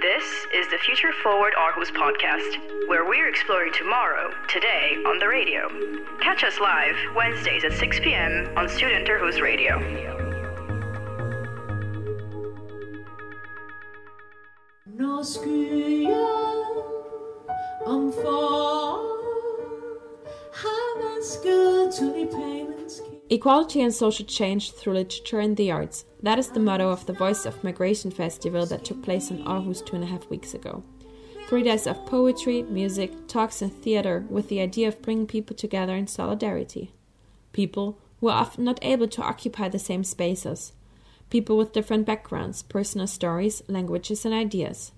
This is the Future Forward Aarhus podcast, where we're exploring tomorrow, today, on the radio. Catch us live Wednesdays at 6 p.m. on Student Aarhus Radio. Skyer Equality and social change through literature and the arts. That is the motto of the Voice of Migration Festival that took place in Aarhus two and a half weeks ago. Three days of poetry, music, talks, and theater with the idea of bringing people together in solidarity. People who are often not able to occupy the same spaces. People with different backgrounds, personal stories, languages, and ideas.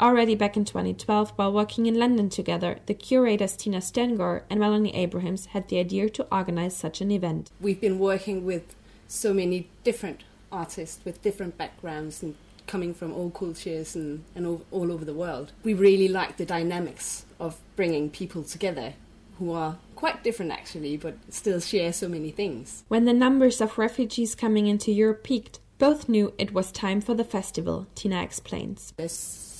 Already back in 2012, while working in London together, the curators Tina Stengor and Melanie Abrahams had the idea to organize such an event. We've been working with so many different artists with different backgrounds and coming from all cultures and, and all, all over the world. We really like the dynamics of bringing people together who are quite different actually, but still share so many things. When the numbers of refugees coming into Europe peaked, both knew it was time for the festival, Tina explains. There's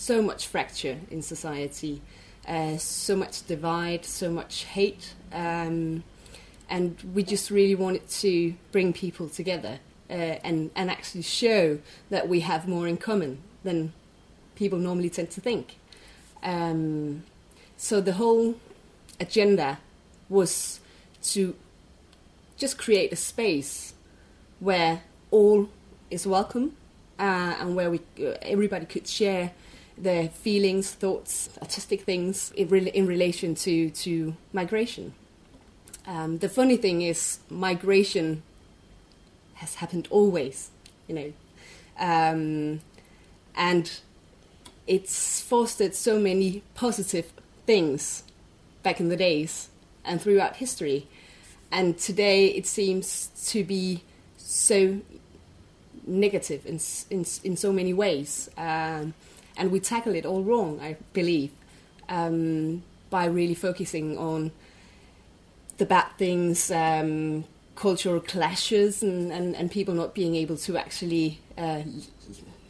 so much fracture in society, uh, so much divide, so much hate, um, and we just really wanted to bring people together uh, and and actually show that we have more in common than people normally tend to think. Um, so the whole agenda was to just create a space where all is welcome uh, and where we uh, everybody could share their feelings, thoughts, artistic things in, re- in relation to, to migration. Um, the funny thing is, migration has happened always, you know, um, and it's fostered so many positive things back in the days and throughout history. And today it seems to be so negative in, in, in so many ways. Um, and we tackle it all wrong, I believe, um, by really focusing on the bad things, um, cultural clashes, and, and, and, people not being able to actually uh,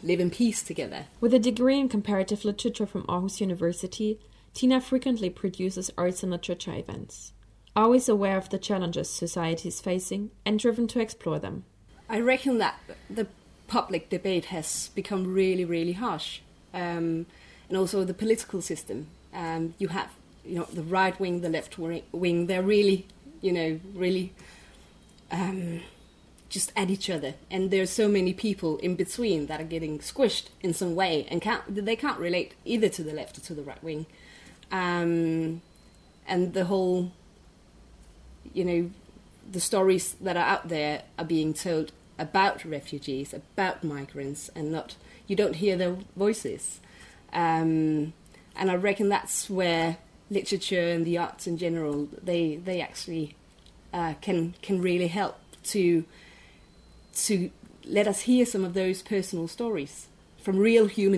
live in peace together. With a degree in comparative literature from Aarhus University, Tina frequently produces arts and literature events, always aware of the challenges society is facing and driven to explore them. I reckon that the public debate has become really, really harsh um, and also the political system. Um, you have, you know, the right wing, the left wing. They're really, you know, really um, just at each other, and there's so many people in between that are getting squished in some way, and can't they can't relate either to the left or to the right wing. Um, and the whole, you know, the stories that are out there are being told about refugees, about migrants, and not you don't hear their voices. Um, and I reckon that's where literature and the arts in general they they actually uh, can can really help to to let us hear some of those personal stories from real human